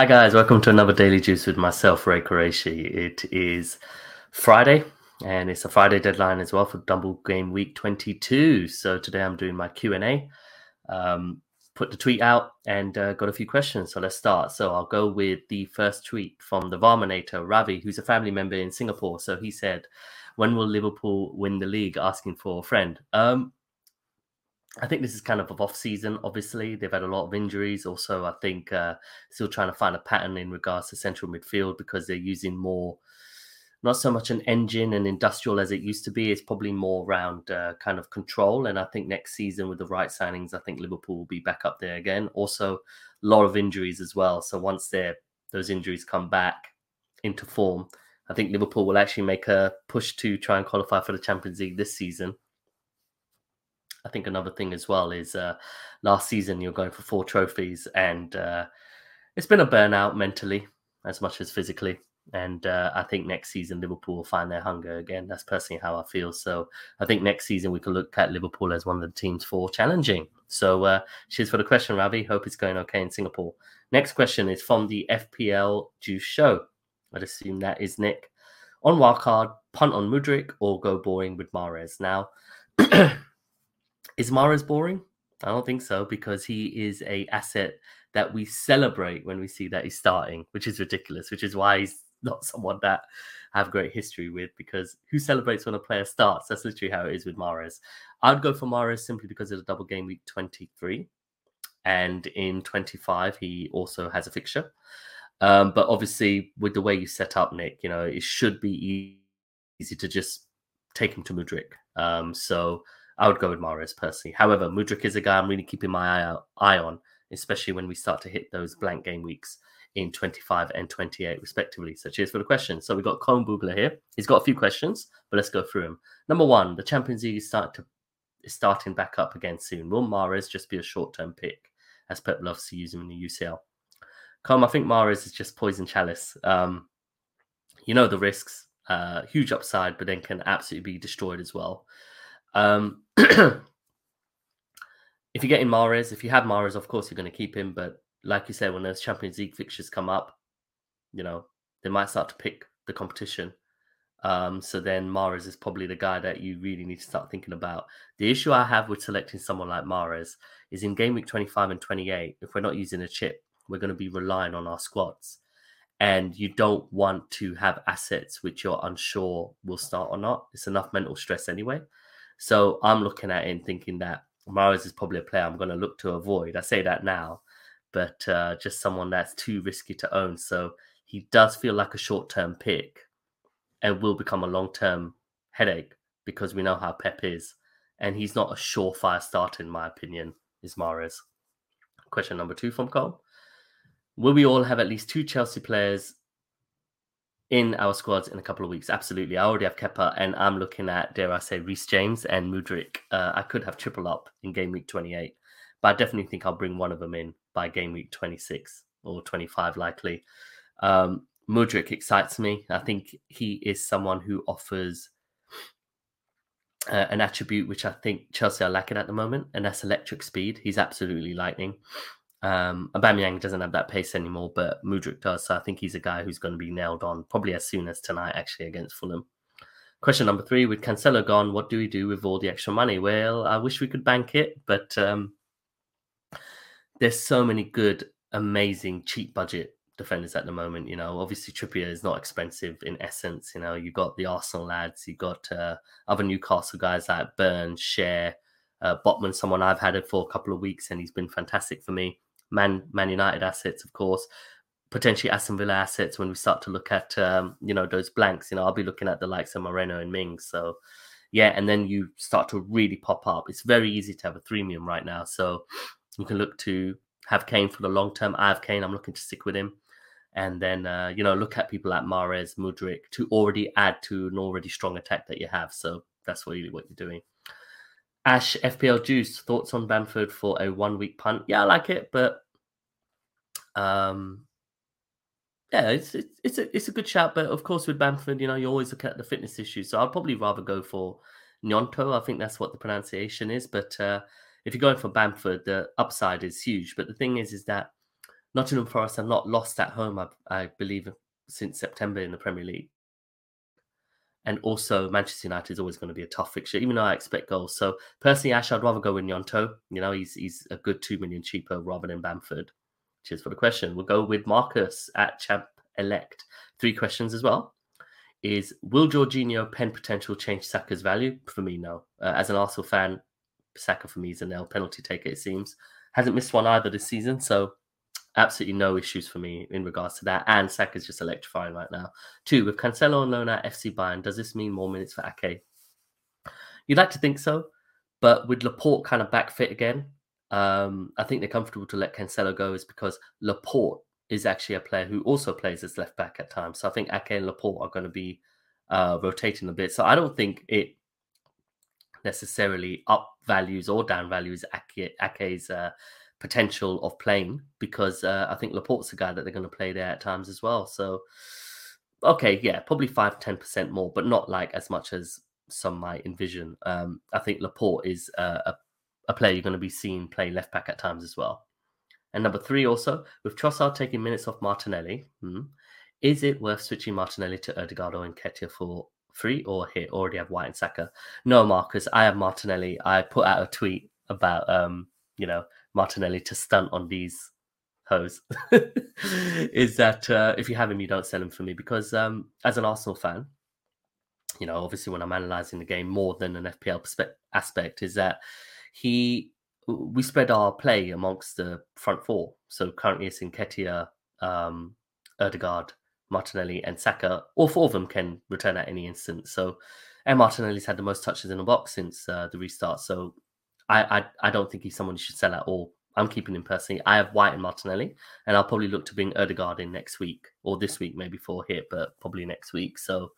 Hi guys, welcome to another Daily Juice with myself, Ray Qureshi. It is Friday, and it's a Friday deadline as well for Double Game Week 22. So today I'm doing my Q and A. Um, put the tweet out and uh, got a few questions. So let's start. So I'll go with the first tweet from the Varminator Ravi, who's a family member in Singapore. So he said, "When will Liverpool win the league?" Asking for a friend. Um, I think this is kind of off season. Obviously, they've had a lot of injuries. Also, I think uh, still trying to find a pattern in regards to central midfield because they're using more, not so much an engine and industrial as it used to be. It's probably more around uh, kind of control. And I think next season with the right signings, I think Liverpool will be back up there again. Also, a lot of injuries as well. So once they those injuries come back into form, I think Liverpool will actually make a push to try and qualify for the Champions League this season I think another thing as well is uh, last season you're going for four trophies, and uh, it's been a burnout mentally as much as physically. And uh, I think next season Liverpool will find their hunger again. That's personally how I feel. So I think next season we can look at Liverpool as one of the teams for challenging. So uh, cheers for the question, Ravi. Hope it's going okay in Singapore. Next question is from the FPL Juice Show. I'd assume that is Nick. On wildcard, punt on Mudryk or go boring with Mahrez. Now, Is Mahrez boring? I don't think so because he is a asset that we celebrate when we see that he's starting, which is ridiculous. Which is why he's not someone that I have great history with because who celebrates when a player starts? That's literally how it is with Mahrez. I'd go for Mahrez simply because of the double game week 23. And in 25, he also has a fixture. Um, but obviously, with the way you set up, Nick, you know, it should be easy to just take him to Mudryk. Um, so I would go with Mahrez personally. However, Mudryk is a guy I'm really keeping my eye, out, eye on, especially when we start to hit those blank game weeks in 25 and 28, respectively. So cheers for the question. So we've got Cone Boogler here. He's got a few questions, but let's go through them. Number one, the Champions League is, start to, is starting back up again soon. Will Mahrez just be a short-term pick, as Pep loves to use him in the UCL? Come, I think Mahrez is just poison chalice. Um, you know the risks, uh, huge upside, but then can absolutely be destroyed as well. Um, if you're getting Mahrez, if you have Mahrez, of course you're going to keep him. But like you said, when those Champions League fixtures come up, you know they might start to pick the competition. Um, so then Mahrez is probably the guy that you really need to start thinking about. The issue I have with selecting someone like Mahrez is in game week 25 and 28, if we're not using a chip, we're going to be relying on our squads. And you don't want to have assets which you're unsure will start or not. It's enough mental stress anyway. So I'm looking at it and thinking that Mahrez is probably a player I'm going to look to avoid. I say that now, but uh, just someone that's too risky to own. So he does feel like a short term pick and will become a long term headache because we know how Pep is. And he's not a surefire starter, in my opinion, is Mahrez. Question number two from Cole. Will we all have at least two Chelsea players in our squads in a couple of weeks. Absolutely. I already have Kepa and I'm looking at, dare I say, Reece James and Mudryk. Uh, I could have triple up in game week 28, but I definitely think I'll bring one of them in by game week 26 or 25, likely. Um, Mudryk excites me. I think he is someone who offers uh, an attribute which I think Chelsea are lacking at the moment, and that's electric speed. He's absolutely lightning. Um, Aubameyang doesn't have that pace anymore, but Mudryk does. So I think he's a guy who's going to be nailed on probably as soon as tonight, actually, against Fulham. Question number three: With Cancelo gone, what do we do with all the extra money? Well, I wish we could bank it, but um, there's so many good, amazing, cheap budget defenders at the moment. You know, obviously Trippier is not expensive in essence. You know, you got the Arsenal lads, you got uh, other Newcastle guys like Burns, Schär, uh, Botman, someone I've had it for a couple of weeks, and he's been fantastic for me. Man Man United assets, of course, potentially Aston Villa assets when we start to look at um, you know those blanks. You know, I'll be looking at the likes of Moreno and Mings. So yeah, and then you start to really pop up. It's very easy to have a premium right now. So you can look to have Kane for the long term. I have Kane. I'm looking to stick with him. And then uh, you know look at people like Mahrez, Mudryk to already add to an already strong attack that you have. So that's really what you're doing. Ash FPL Juice thoughts on Bamford for a one week punt? Yeah, I like it, but um, yeah, it's it's it's a it's a good shout. But of course, with Bamford, you know, you always look at the fitness issues. So I'd probably rather go for Gnonto. I think that's what the pronunciation is. But uh, if you're going for Bamford, the upside is huge. But the thing is, is that Nottingham Forest have not lost at home, I, I believe, since September in the Premier League. And also, Manchester United is always going to be a tough fixture, even though I expect goals. So, personally, Ash, I'd rather go with Gnonto. You know, he's he's a good two million cheaper rather than Bamford. Cheers for the question. We'll go with Marcus at Champ Elect. Three questions as well. Is will Jorginho pen potential change Saka's value? For me, no. Uh, as an Arsenal fan, Saka for me is a nail penalty taker. It seems hasn't missed one either this season, so absolutely no issues for me in regards to that. And Saka's just electrifying right now. Two, with Cancelo on loan at FC Bayern, does this mean more minutes for Ake? You'd like to think so, but with Laporte kind of back fit again, um, I think they're comfortable to let Cancelo go is because Laporte is actually a player who also plays as left back at times. So I think Ake and Laporte are going to be uh, rotating a bit. So I don't think it necessarily up values or down values Ake, Ake's uh, potential of playing because uh, I think Laporte's a guy that they're going to play there at times as well. So, okay, yeah, probably 5 10% more, but not like as much as some might envision. Um, I think Laporte is uh, a, a player you're going to be seeing play left back at times as well. And number three, also, with Trossard taking minutes off Martinelli, hmm, is it worth switching Martinelli to Odegaard or Nketiah for free or here already have White and Saka? No, Marcus, I have Martinelli. I put out a tweet about, um, you know, Martinelli to stunt on these hoes is that uh, if you have him, you don't sell him for me because um, as an Arsenal fan, you know, obviously when I'm analysing the game more than an FPL perspe- aspect, is that he we spread our play amongst the front four. So currently it's Nketiah, um, Odegaard, Martinelli, and Saka. All four of them can return at any instant. So, and Martinelli's had the most touches in the box since uh, the restart. So I, I I don't think he's someone you should sell at all. I'm keeping him personally. I have White and Martinelli, and I'll probably look to bring Odegaard in next week or this week, maybe for hit, but probably next week. So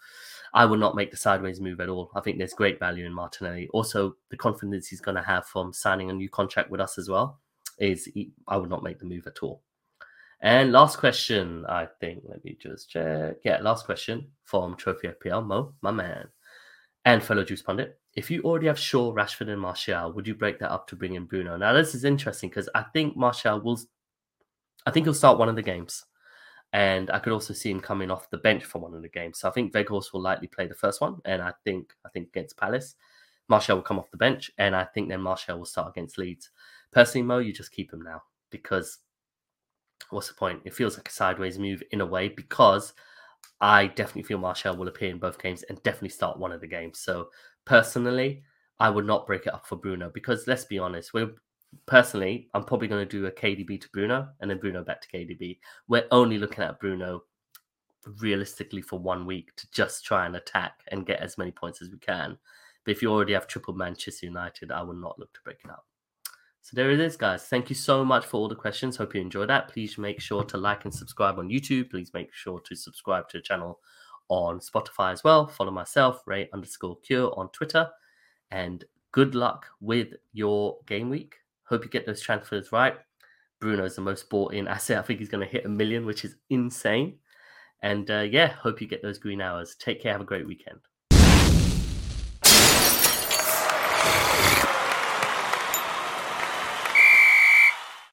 I will not make the sideways move at all. I think there's great value in Martinelli. Also, the confidence he's going to have from signing a new contract with us as well is I would not make the move at all. And last question, I think. Let me just check. Yeah, last question from Trophy FPL Mo, my man, and fellow Juice Pundit if you already have Shaw, Rashford, and Martial, would you break that up to bring in Bruno? Now, this is interesting because I think Martial will, I think he'll start one of the games. And I could also see him coming off the bench for one of the games. So I think Weghorst will likely play the first one. And I think, I think against Palace, Martial will come off the bench. And I think then Martial will start against Leeds. Personally, Mo, you just keep him now because what's the point? It feels like a sideways move in a way because I definitely feel Martial will appear in both games and definitely start one of the games. So personally, I would not break it up for Bruno because let's be honest, we're personally, I'm probably going to do a KDB to Bruno and then Bruno back to KDB. We're only looking at Bruno realistically for one week to just try and attack and get as many points as we can. But if you already have triple Manchester United, I will not look to break it up. So there it is, guys. Thank you so much for all the questions. Hope you enjoyed that. Please make sure to like and subscribe on YouTube. Please make sure to subscribe to the channel on Spotify as well. Follow myself, Ray underscore Cure on Twitter. And good luck with your game week. Hope you get those transfers right. Bruno is the most bought in asset. I think he's going to hit a million, which is insane. And uh, yeah, hope you get those green arrows. Take care. Have a great weekend.